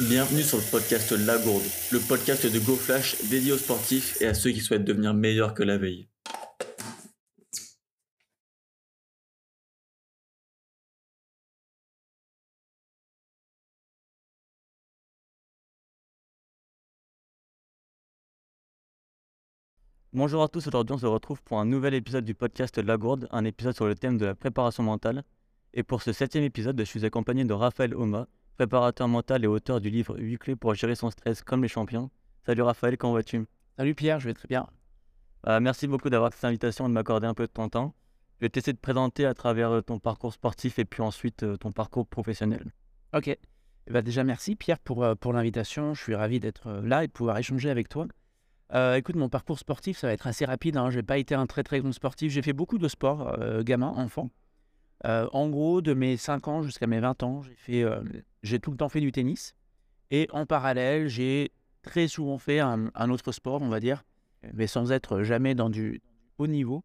Bienvenue sur le podcast La Gourde, le podcast de GoFlash dédié aux sportifs et à ceux qui souhaitent devenir meilleurs que la veille. Bonjour à tous, aujourd'hui on se retrouve pour un nouvel épisode du podcast La Gourde, un épisode sur le thème de la préparation mentale. Et pour ce septième épisode, je suis accompagné de Raphaël Oma, préparateur mental et auteur du livre 8 clés pour gérer son stress comme les champions. Salut Raphaël, comment vas-tu? Salut Pierre, je vais très bien. Euh, merci beaucoup d'avoir cette invitation et de m'accorder un peu de ton temps. Je vais t'essayer de présenter à travers euh, ton parcours sportif et puis ensuite euh, ton parcours professionnel. Ok. Eh ben, déjà, merci Pierre pour, pour l'invitation. Je suis ravi d'être là et de pouvoir échanger avec toi. écoute, mon parcours sportif, ça va être assez rapide. Hein. Je n'ai pas été un très très bon sportif. J'ai fait beaucoup de sport, gamin, enfant. En gros, de mes 5 ans jusqu'à mes 20 ans, j'ai fait j'ai tout le temps fait du tennis. Et en parallèle, j'ai très souvent fait un, autre sport, on va dire, mais sans être jamais dans du haut niveau.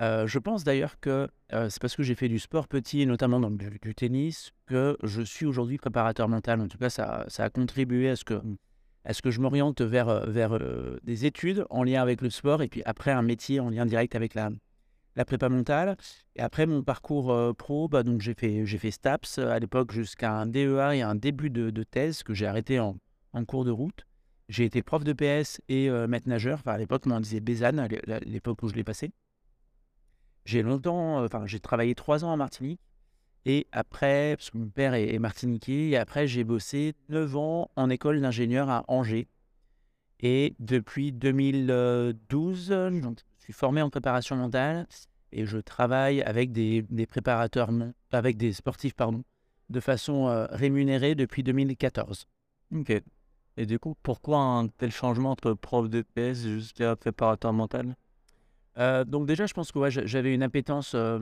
Euh, je pense d'ailleurs que euh, c'est parce que j'ai fait du sport petit, notamment du, tennis, que je suis aujourd'hui préparateur mental. En tout cas, ça, a contribué à ce que, je m'oriente vers, vers euh, des études en lien avec le sport et puis après un métier en lien direct avec la, la prépa mentale. Et après mon parcours euh, pro, bah, donc j'ai fait, j'ai fait STAPS euh, à l'époque jusqu'à un DEA et un début de, thèse que j'ai arrêté en, en, cours de route. J'ai été prof de PS et euh, maître nageur. À l'époque, on disait Bézanne, à l'époque où je l'ai passé. J'ai longtemps, enfin, j'ai travaillé trois ans en Martinique. Et après, parce que mon père est, est martiniquais, et après, j'ai bossé neuf ans en école d'ingénieur à Angers. Et depuis 2012, donc, je suis formé en préparation mentale et je travaille avec des, préparateurs, avec des sportifs, pardon, de façon euh, rémunérée depuis 2014. Ok. Et du coup, pourquoi un tel changement entre prof de PS jusqu'à préparateur mental? Euh, Donc déjà, je pense que j'avais une appétence euh,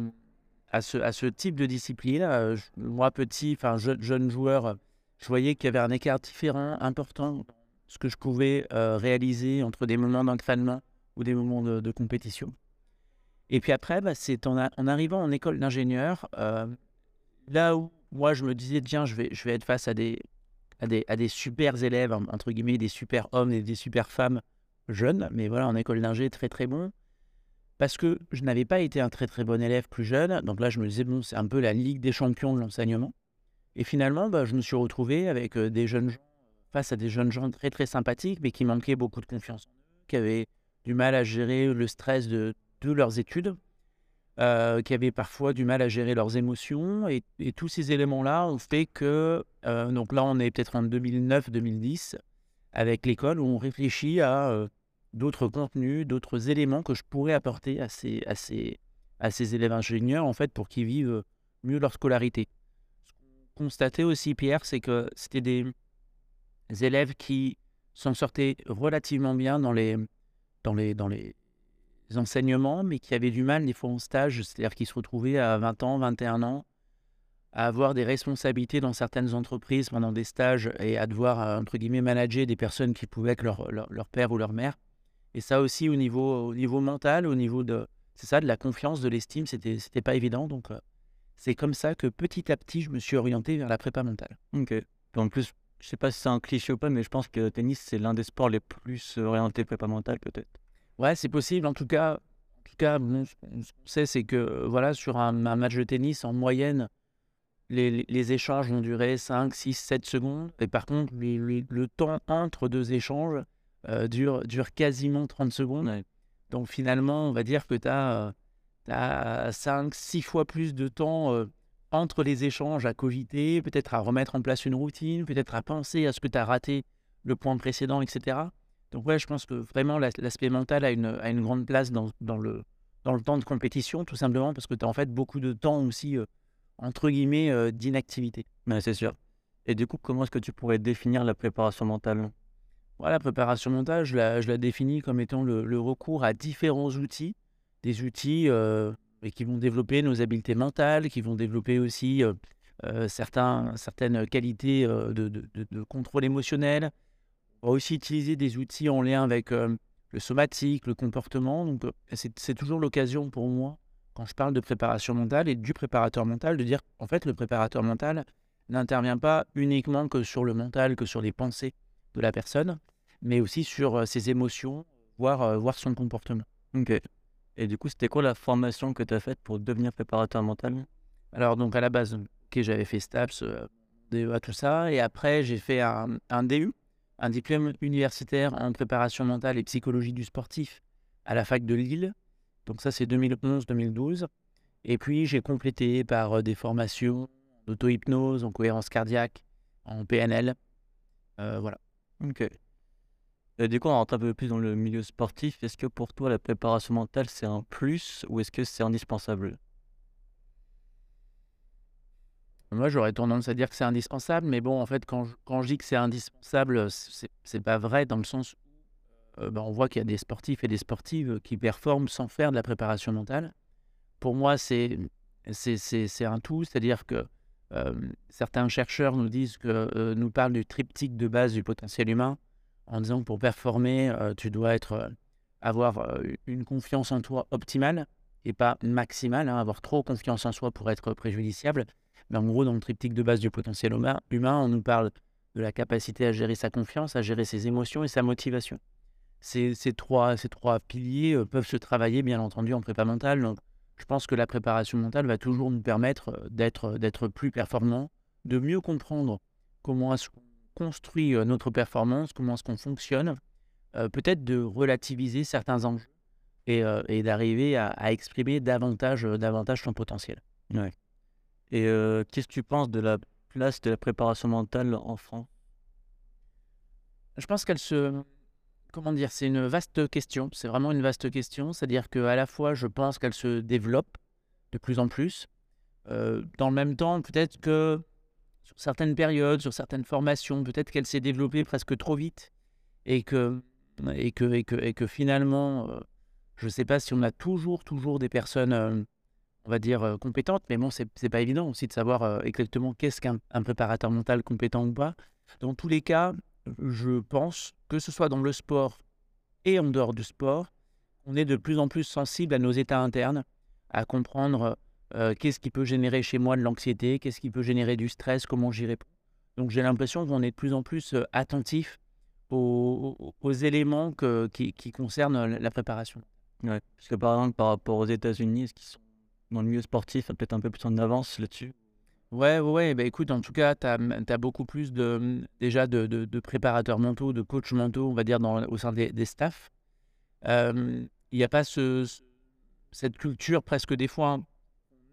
à, ce, à ce type de discipline. moi, petit, enfin jeune joueur, je voyais qu'il y avait un écart différent, important, ce que je pouvais réaliser entre des moments d'entraînement ou des moments de compétition. Et puis après, bah, c'est en, arrivant en école d'ingénieur, euh, là où moi je me disais, tiens, je vais, je vais être face à des, à des, à des super élèves, entre guillemets, des super hommes et des super femmes jeunes, mais voilà, en école d'ingé, très très bon. Parce que je n'avais pas été un très très bon élève plus jeune, donc là je me disais, bon, c'est un peu la ligue des champions de l'enseignement. Et finalement, bah, je me suis retrouvé avec euh, des jeunes gens, face à des jeunes gens très très sympathiques, mais qui manquaient beaucoup de confiance qui avaient du mal à gérer le stress de de leurs études, euh, qui avaient parfois du mal à gérer leurs émotions. Et, tous ces éléments-là ont fait que, euh, donc là on est peut-être en 2009-2010, avec l'école, où on réfléchit à euh, d'autres contenus, d'autres éléments que je pourrais apporter à ces, à ces, à ces élèves ingénieurs, en fait, pour qu'ils vivent mieux leur scolarité. Ce qu'on constatait aussi, Pierre, c'est que c'était des élèves qui s'en sortaient relativement bien dans les, dans les, dans les, enseignements, mais qui avaient du mal des fois en stage, c'est-à-dire qui se retrouvaient à 20 ans, 21 ans, à avoir des responsabilités dans certaines entreprises pendant des stages et à devoir, euh, entre guillemets, manager des personnes qui pouvaient être leur, leur, père ou leur mère. Et ça aussi au niveau, au niveau mental, au niveau de, c'est ça, de la confiance, de l'estime, c'était, c'était pas évident. Donc, euh, c'est comme ça que petit à petit, je me suis orienté vers la prépa mentale. Ok. En plus, je sais pas si c'est un cliché ou pas, mais je pense que le tennis, c'est l'un des sports les plus orientés prépa mentale, peut-être. Ouais, c'est possible. En tout cas, en tout cas ce qu'on sait, c'est que euh, voilà, sur un, match de tennis, en moyenne, les, les, échanges vont durer 5, 6, 7 secondes. Et par contre, le temps entre deux échanges euh, dure, dure quasiment 30 secondes. Donc finalement, on va dire que tu as, as, 5, 6 fois plus de temps euh, entre les échanges à cogiter, peut-être à remettre en place une routine, peut-être à penser à ce que tu as raté le point précédent, etc. Donc ouais, je pense que vraiment l'aspect mental a une, a une grande place dans, dans, le, dans le temps de compétition, tout simplement parce que tu as en fait beaucoup de temps aussi, euh, entre guillemets, euh, d'inactivité. Mais c'est sûr. Et du coup, comment est-ce que tu pourrais définir la préparation mentale? Voilà, La préparation mentale, je la, je la définis comme étant le, le, recours à différents outils, des outils euh, qui vont développer nos habiletés mentales, qui vont développer aussi certains, certaines qualités de, de, contrôle émotionnel, on va aussi utiliser des outils en lien avec le somatique, le comportement. Donc, c'est toujours l'occasion pour moi, quand je parle de préparation mentale et du préparateur mental, de dire en fait, le préparateur mental n'intervient pas uniquement que sur le mental, que sur les pensées de la personne, mais aussi sur euh, ses émotions, voire, euh, voir son comportement. Ok. Et du coup, c'était quoi la formation que tu as faite pour devenir préparateur mental? Alors, donc à la base, ok, j'avais fait STAPS, euh, DEA, tout ça, et après, j'ai fait un, un DU, un diplôme universitaire en préparation mentale et psychologie du sportif à la fac de Lille. Donc ça, c'est 2011-2012. Et puis, j'ai complété par euh, des formations d'auto-hypnose, en cohérence cardiaque, en PNL. Euh, voilà. Ok. Et du coup, on rentre un peu plus dans le milieu sportif. Est-ce que pour toi, la préparation mentale, c'est un plus ou est-ce que c'est indispensable? Moi, j'aurais tendance à dire que c'est indispensable, mais bon, en fait, quand je, quand je dis que c'est indispensable, c'est c'est pas vrai dans le sens où euh, ben, on voit qu'il y a des sportifs et des sportives qui performent sans faire de la préparation mentale. Pour moi, c'est c'est c'est- c'est un tout, c'est-à-dire que euh, certains chercheurs nous disent que euh, nous parlent du triptyque de base du potentiel humain, en disant que pour performer, euh, tu dois être euh, avoir euh, une confiance en toi optimale et pas maximale, hein, avoir trop confiance en soi pour être préjudiciable. Mais en gros, dans le triptyque de base du potentiel huma- humain, on nous parle de la capacité à gérer sa confiance, à gérer ses émotions et sa motivation. Ces, trois, ces trois piliers peuvent se travailler, bien entendu, en prépa mentale. Donc, je pense que la préparation mentale va toujours nous permettre d'être, d'être plus performant, de mieux comprendre comment est-ce qu'on construit notre performance, comment est-ce qu'on fonctionne, peut-être de relativiser certains enjeux et, et d'arriver à, à exprimer davantage, davantage son potentiel. Et euh, qu'est-ce que tu penses de la place de la préparation mentale en France? Je pense qu'elle se. Comment dire C'est une vaste question. C'est vraiment une vaste question. C'est-à-dire qu'à la fois, je pense qu'elle se développe de plus en plus. Euh, dans le même temps, peut-être que sur certaines périodes, sur certaines formations, peut-être qu'elle s'est développée presque trop vite. Et que, et que, et que, et que finalement, euh, je ne sais pas si on a toujours, toujours des personnes, euh, on va dire, euh, compétentes. Mais bon, c'est c'est pas évident aussi de savoir exactement qu'est-ce qu'un un préparateur mental compétent ou pas. Dans tous les cas, je pense que ce soit dans le sport et en dehors du sport, on est de plus en plus sensible à nos états internes, à comprendre euh, qu'est-ce qui peut générer chez moi de l'anxiété, qu'est-ce qui peut générer du stress, comment j'y réponds. Donc j'ai l'impression qu'on est de plus en plus euh, attentif aux, éléments que- qui, qui concernent la la préparation. Ouais. Parce que par exemple, par rapport aux États-Unis, est-ce qu'ils sont dans le milieu sportif, peut-être un peu plus en avance là-dessus? Ouais, ouais, bah écoute, en tout cas, tu as, beaucoup plus de, déjà de, de- de préparateurs mentaux, de coachs mentaux, on va dire, dans, au sein des, des staffs. Euh, Il n'y a pas ce, ce- cette culture, presque des fois,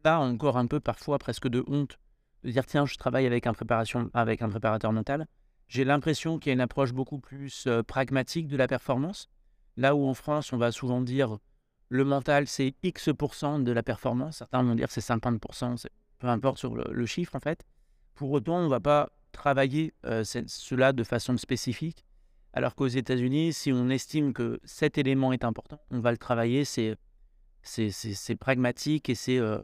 a encore un peu parfois presque de honte de dire tiens, je travaille avec un, préparation, avec un préparateur mental. J'ai l'impression qu'il y a une approche beaucoup plus euh, pragmatique de la performance. Là où en France, on va souvent dire le mental, c'est X% de la performance. Certains vont dire c'est 50%, c'est peu importe sur le, chiffre en fait. Pour autant, on ne va pas travailler euh, ce- cela de façon spécifique. Alors qu'aux États-Unis, si on estime que cet élément est important, on va le travailler. C'est pragmatique et c'est, euh,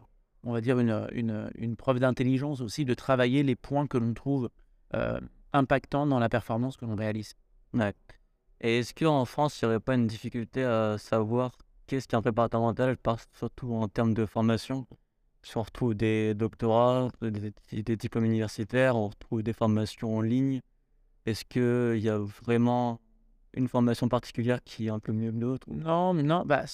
on va dire, une, une, une preuve d'intelligence aussi de travailler les points que l'on trouve euh, impactants dans la performance que l'on réalise. Ouais. Et est-ce qu'en France, il n'y aurait pas une difficulté à savoir qu'est-ce qu'un préparateur mental, je parle surtout en termes de formation? Qu'on retrouve des doctorats, des, des diplômes universitaires, on retrouve des formations en ligne. Est-ce qu'il y a vraiment une formation particulière qui est un peu mieux que d'autres? Non, mais non, bah,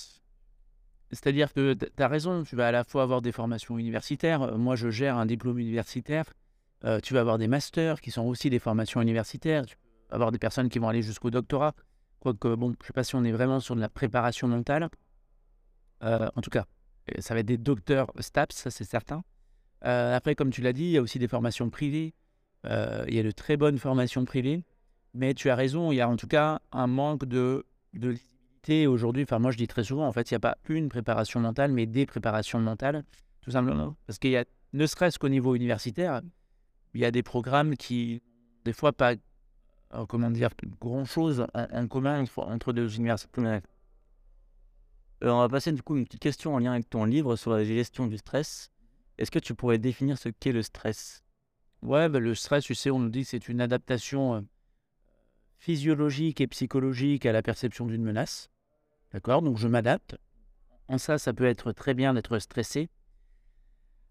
c'est-à-dire que tu as raison, tu vas à la fois avoir des formations universitaires. euh, Moi, je gère un diplôme universitaire. euh, tu vas avoir des masters qui sont aussi des formations universitaires. Tu peux avoir des personnes qui vont aller jusqu'au doctorat. Quoique, bon, je ne sais pas si on est vraiment sur de la préparation mentale. Euh, en tout cas, ça va être des docteurs STAPS, ça c'est certain. Après, comme tu l'as dit, il y a aussi des formations privées. Il y a de très bonnes formations privées. Mais tu as raison, il y a en tout cas un manque de, de aujourd'hui. Enfin, moi, je dis très souvent, en fait, il n'y a pas une préparation mentale, mais des préparations mentales, tout simplement. Parce qu'il y a, ne serait-ce qu'au niveau universitaire, il y a des programmes qui, des fois, pas, euh, comment dire, grand-chose en, commun entre, deux universités. Euh, on va passer du coup une petite question en lien avec ton livre sur la gestion du stress. Est-ce que tu pourrais définir ce qu'est le stress? Ouais, bah, le stress, tu sais, on nous dit que c'est une adaptation euh, physiologique et psychologique à la perception d'une menace. D'accord Donc je m'adapte. En ça, ça peut être très bien d'être stressé.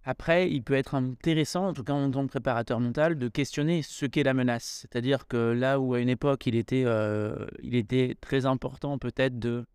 Après, il peut être intéressant, en tout cas en tant que préparateur mental, de questionner ce qu'est la menace. C'est-à-dire que là où à une époque il était, euh, il était très important peut-être de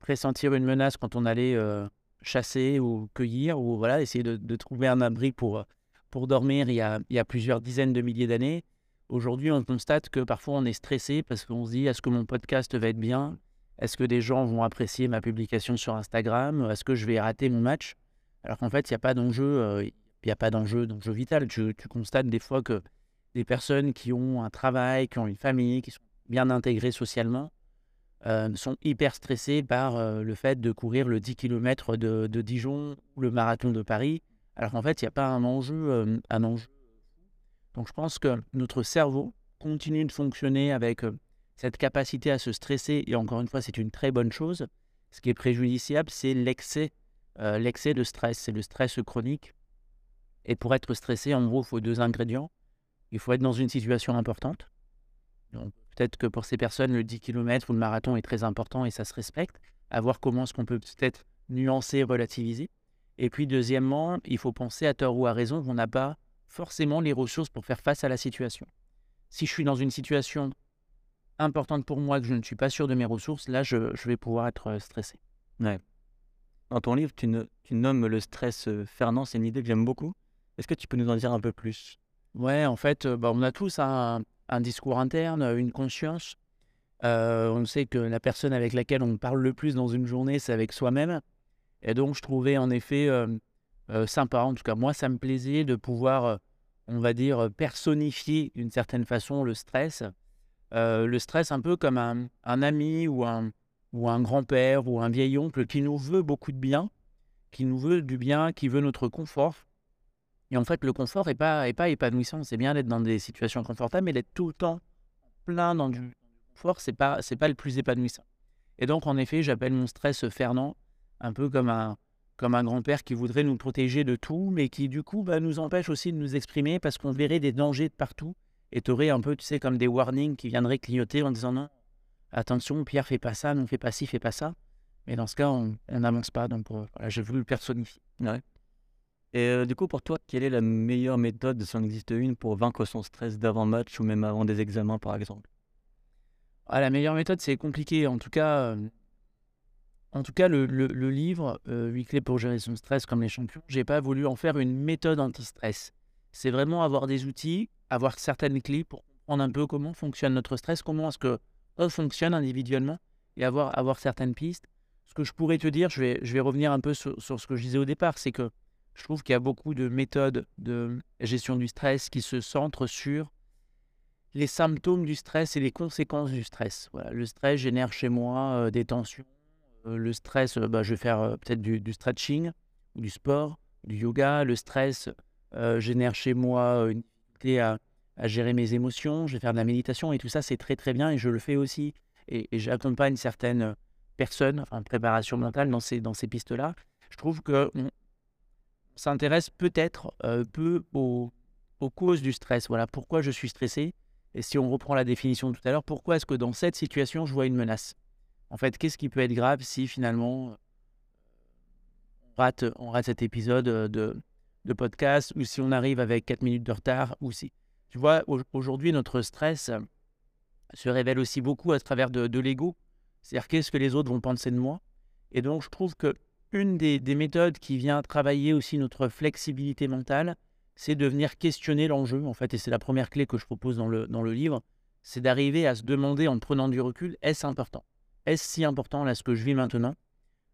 pressentir une menace quand on allait euh, chasser ou cueillir ou voilà, essayer de, trouver un abri pour, pour dormir il y, a, il y a plusieurs dizaines de milliers d'années. Aujourd'hui, on constate que parfois on est stressé parce qu'on se dit est-ce que mon podcast va être bien? Est-ce que des gens vont apprécier ma publication sur Instagram? Est-ce que je vais rater mon match? Alors qu'en fait, il n'y a pas d'enjeu, euh, il n'y a pas d'enjeu, d'enjeu vital. Tu, constates des fois que des personnes qui ont un travail, qui ont une famille, qui sont bien intégrées socialement, euh, sont hyper stressées par euh, le fait de courir le 10 km de, Dijon ou le marathon de Paris, alors qu'en fait, il n'y a pas un enjeu, un enjeu. Donc je pense que notre cerveau continue de fonctionner avec cette capacité à se stresser, et encore une fois, c'est une très bonne chose. Ce qui est préjudiciable, c'est l'excès euh, l'excès de stress, c'est le stress chronique. Et pour être stressé, en gros, il faut deux ingrédients. Il faut être dans une situation importante. Donc, peut-être que pour ces personnes, le 10 km ou le marathon est très important et ça se respecte. À voir comment est-ce qu'on peut peut-être nuancer, relativiser. Et puis, deuxièmement, il faut penser à tort ou à raison qu'on n'a pas forcément les ressources pour faire face à la situation. Si je suis dans une situation importante pour moi, que je ne suis pas sûr de mes ressources, là, je, je vais pouvoir être euh, stressé. Ouais. Dans ton livre, tu, nommes le stress euh, Fernand, c'est une idée que j'aime beaucoup. Est-ce que tu peux nous en dire un peu plus? Ouais, en fait, euh, bah, on a tous un, discours interne, une conscience. Euh, on sait que la personne avec laquelle on parle le plus dans une journée, c'est avec soi-même. Et donc, je trouvais en effet sympa, en tout cas moi, ça me plaisait de pouvoir, on va dire, personnifier d'une certaine façon le stress. Le stress un peu comme un ami ou un, ou un grand-père ou un vieil oncle qui nous veut beaucoup de bien, qui nous veut du bien, qui veut notre confort. Et en fait, le confort n'est pas, est pas épanouissant. C'est bien d'être dans des situations confortables, mais d'être tout le temps plein dans du confort, c'est pas, c'est pas le plus épanouissant. Et donc, en effet, j'appelle mon stress Fernand, un peu comme un, comme un grand-père qui voudrait nous protéger de tout, mais qui, du coup, bah, nous empêche aussi de nous exprimer parce qu'on verrait des dangers de partout. Et tu aurais un peu, tu sais, comme des warnings qui viendraient clignoter en disant non, attention, Pierre, fais pas ça, non, fais pas ci, fais pas ça. Mais dans ce cas, on n'avance pas. Donc euh, voilà, j'ai voulu le personnifier. Ouais. Et euh, du coup, pour toi, quelle est la meilleure méthode, si en existe une, pour vaincre son stress d'avant-match ou même avant des examens, par exemple? Ah, La meilleure méthode, c'est compliqué. En tout cas, euh, en tout cas le, livre, 8 clés pour gérer son stress comme les champions, j'ai pas voulu en faire une méthode anti-stress. C'est vraiment avoir des outils, avoir certaines clés pour comprendre un peu comment fonctionne notre stress, comment est-ce que fonctionne individuellement et avoir, avoir certaines pistes. Ce que je pourrais te dire, je vais, je vais revenir un peu sur, ce que je disais au départ, c'est que je trouve qu'il y a beaucoup de méthodes de gestion du stress qui se centrent sur les symptômes du stress et les conséquences du stress. Voilà, le stress génère chez moi euh, des tensions. Euh, le stress, euh, bah, je vais faire peut-être du, stretching, du sport, du yoga. Le stress génère chez moi une difficulté à, gérer mes émotions, je vais faire de la méditation et tout ça, c'est très très bien et je le fais aussi. Et, et j'accompagne certaines personnes en préparation mentale dans ces, dans ces pistes-là. Je trouve qu'on s'intéresse peut-être euh, peu aux, aux, causes du stress. Voilà, pourquoi je suis stressé Et si on reprend la définition de tout à l'heure, pourquoi est-ce que dans cette situation, je vois une menace? En fait, qu'est-ce qui peut être grave si finalement on rate, on rate cet épisode de, de podcast ou si on arrive avec 4 minutes de retard ou si tu vois, aujourd'hui, notre stress se révèle aussi beaucoup à travers de, l'ego. C'est-à-dire, qu'est-ce que les autres vont penser de moi? Et donc, je trouve que une des, méthodes qui vient travailler aussi notre flexibilité mentale, c'est de venir questionner l'enjeu, en fait, et c'est la première clé que je propose dans le, dans le livre, c'est d'arriver à se demander en prenant du recul, est-ce important? Est-ce si important là ce que je vis maintenant?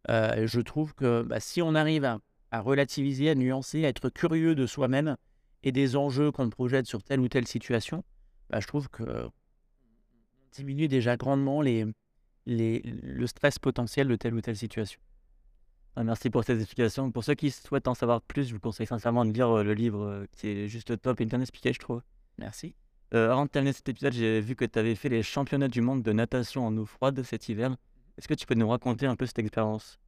Euh, Je trouve que bah, si on arrive à, à relativiser, à nuancer, à être curieux de soi-même, et des enjeux qu'on projette sur telle ou telle situation, bah, je trouve que diminue déjà grandement les, les, le stress potentiel de telle ou telle situation. Ah, merci pour ces explications. Pour ceux qui souhaitent en savoir plus, je vous conseille sincèrement de lire euh, le livre euh, qui est juste top et bien expliqué, je trouve. Merci. Euh, avant de terminer cet épisode, j'ai vu que tu avais fait les championnats du monde de natation en eau froide cet hiver. Est-ce que tu peux nous raconter un peu cette expérience?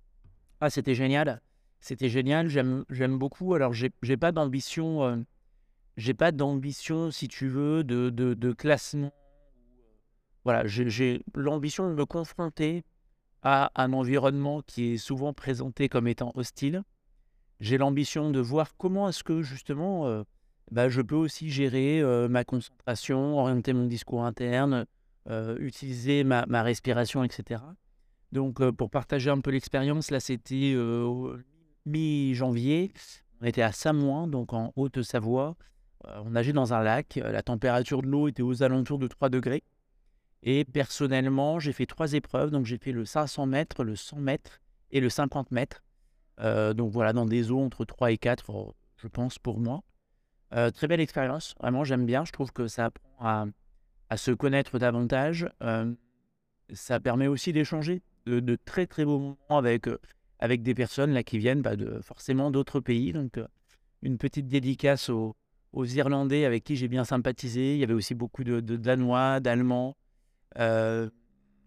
Ah, c'était génial. C'était génial. J'aime beaucoup. Alors, j'ai pas d'ambition j'ai pas d'ambition, si tu veux, de, de, classement. Voilà, j'ai l'ambition de me confronter à un environnement qui est souvent présenté comme étant hostile, j'ai l'ambition de voir comment est-ce que justement euh, bah, je peux aussi gérer euh, ma concentration, orienter mon discours interne, euh, utiliser ma, ma respiration, etc. Donc pour partager un peu l'expérience, là c'était mi-janvier, on était à Samoin, donc en Haute-Savoie. on nageait dans un lac, la température de l'eau était aux alentours de 3 degrés. Et personnellement, j'ai fait trois épreuves. Donc, j'ai fait le 500 mètres, le 100 mètres et le 50 mètres. Euh, donc, voilà, dans des eaux entre 3 et 4, je pense, pour moi. Euh, très belle expérience. Vraiment, j'aime bien. Je trouve que ça apprend à, se connaître davantage. Euh, ça permet aussi d'échanger de, très, très beaux moments avec, avec des personnes là, qui viennent bah, de, forcément d'autres pays. Donc, une petite dédicace aux, Irlandais avec qui j'ai bien sympathisé. Il y avait aussi beaucoup de Danois, d'Allemands. Euh,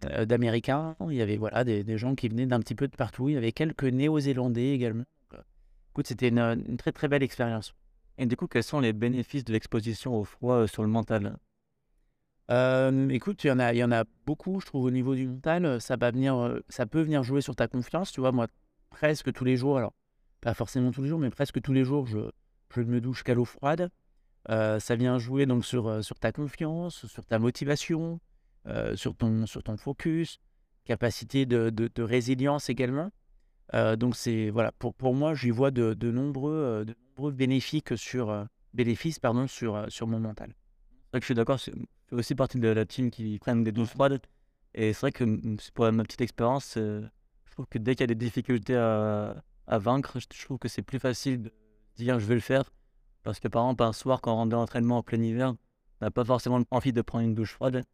euh, d'Américains. Il y avait voilà, des, gens qui venaient d'un petit peu de partout. Il y avait quelques Néo-Zélandais également. Euh, écoute, c'était une, très très belle expérience. Et du coup, quels sont les bénéfices de l'exposition au froid sur le mental? Écoute, il y, en a, il y en a beaucoup, je trouve, au niveau du mental. Ça, va venir, ça peut venir jouer sur ta confiance. Tu vois, moi, presque tous les jours, alors pas forcément tous les jours, mais presque tous les jours, je, je me douche qu'à l'eau froide. ça vient jouer donc sur, sur ta confiance, sur ta motivation, euh, sur, ton, sur ton focus, capacité de, de, résilience également. Euh, donc c'est voilà pour, pour moi j'y vois de, de, nombreux euh, de nombreux bénéfices sur bénéfices pardon sur sur mon mental. C'est vrai que je suis d'accord, je fais aussi partie de la team qui prennent des douches froides et c'est vrai que pour ma petite expérience, que dès qu'il y a des difficultés à, à vaincre, je trouve que c'est plus facile de dire je vais le faire parce que par exemple un soir quand on rentre d'entraînement en plein hiver, on n'a pas forcément envie de prendre une douche froide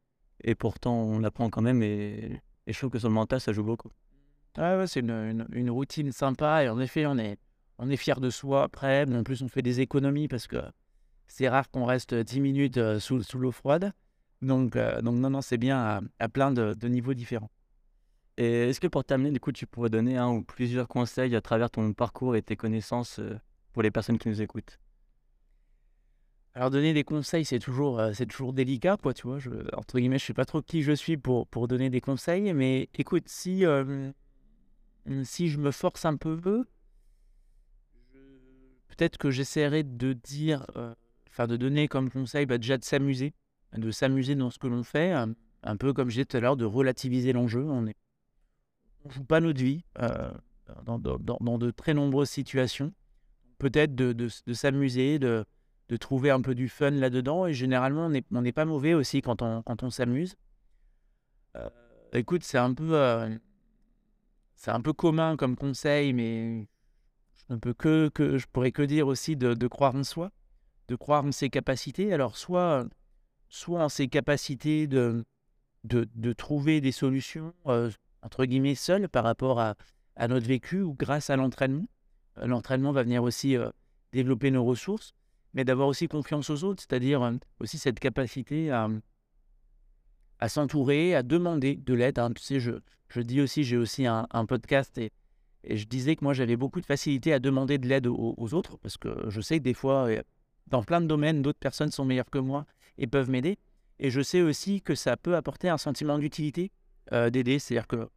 et pourtant, on l'apprend quand même. Et, je trouve que sur le mental, ça joue beaucoup. ouais, c'est une, une, routine sympa. Et en effet, on est, on est fier de soi après. En plus, on fait des économies parce que c'est rare qu'on reste 10 minutes euh, sous, sous l'eau froide. Donc, euh, donc, non, non, c'est bien à, plein de, de, niveaux différents. Est-ce que pour terminer, du coup, tu pourrais donner un ou plusieurs conseils à travers ton parcours et tes connaissances euh, pour les personnes qui nous écoutent? Alors donner des conseils, c'est toujours, euh, c'est toujours délicat, quoi, tu vois. Entre guillemets, je sais pas trop qui je suis pour, pour donner des conseils, mais écoute, si, si je me force un peu, peut-être que j'essaierai de dire, euh, enfin de donner comme conseil, bah, déjà de s'amuser, de s'amuser dans ce que l'on fait, un, peu comme je disais tout à l'heure, de relativiser l'enjeu. On ne on joue pas notre vie dans, dans, dans, de très nombreuses situations. Peut-être de, de, s'amuser, de de trouver un peu du fun là-dedans. Et généralement, on n'est pas mauvais aussi quand on, quand on s'amuse. Euh, écoute, c'est un peu... Euh, c'est un peu commun comme conseil, mais je ne peux que, que je pourrais que dire aussi de, de, croire en soi, de croire en ses capacités. Alors soit, soit en ses capacités de, de, de trouver des solutions euh, entre guillemets seules par rapport à, notre vécu ou grâce à l'entraînement. L'entraînement va venir aussi développer nos ressources mais d'avoir aussi confiance aux autres, c'est-à-dire euh, aussi cette capacité à, s'entourer, à demander de l'aide. Hein. Tu sais, je, je dis aussi, j'ai aussi un, podcast et, je disais que moi j'avais beaucoup de facilité à demander de l'aide aux, autres parce que je sais que des fois, euh, dans plein de domaines, d'autres personnes sont meilleures que moi et peuvent m'aider. Et je sais aussi que ça peut apporter un sentiment d'utilité euh, d'aider. C'est-à-dire que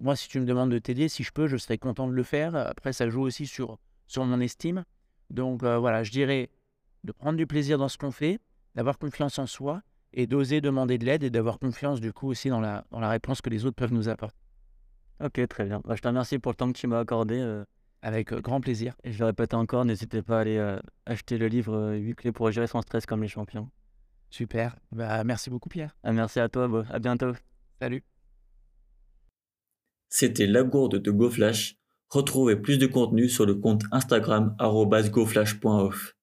moi, si tu me demandes de t'aider, si je peux, je serais content de le faire. Après, ça joue aussi sur, sur mon estime. Donc voilà, je dirais de prendre du plaisir dans ce qu'on fait, d'avoir confiance en soi et d'oser demander de l'aide et d'avoir confiance du coup aussi dans la, dans la réponse que les autres peuvent nous apporter. Ok, très bien. Bah, je te remercie pour le temps que tu m'as accordé. Euh, Avec euh, grand plaisir. Et je le répète encore, n'hésitez pas à aller euh, acheter le livre 8 clés pour gérer son stress comme les champions. Super. Bah, merci beaucoup Pierre. Ah, merci à toi. À bientôt. Salut. C'était la gourde de GoFlash. Retrouvez plus de contenu sur le compte Instagram goflash.off.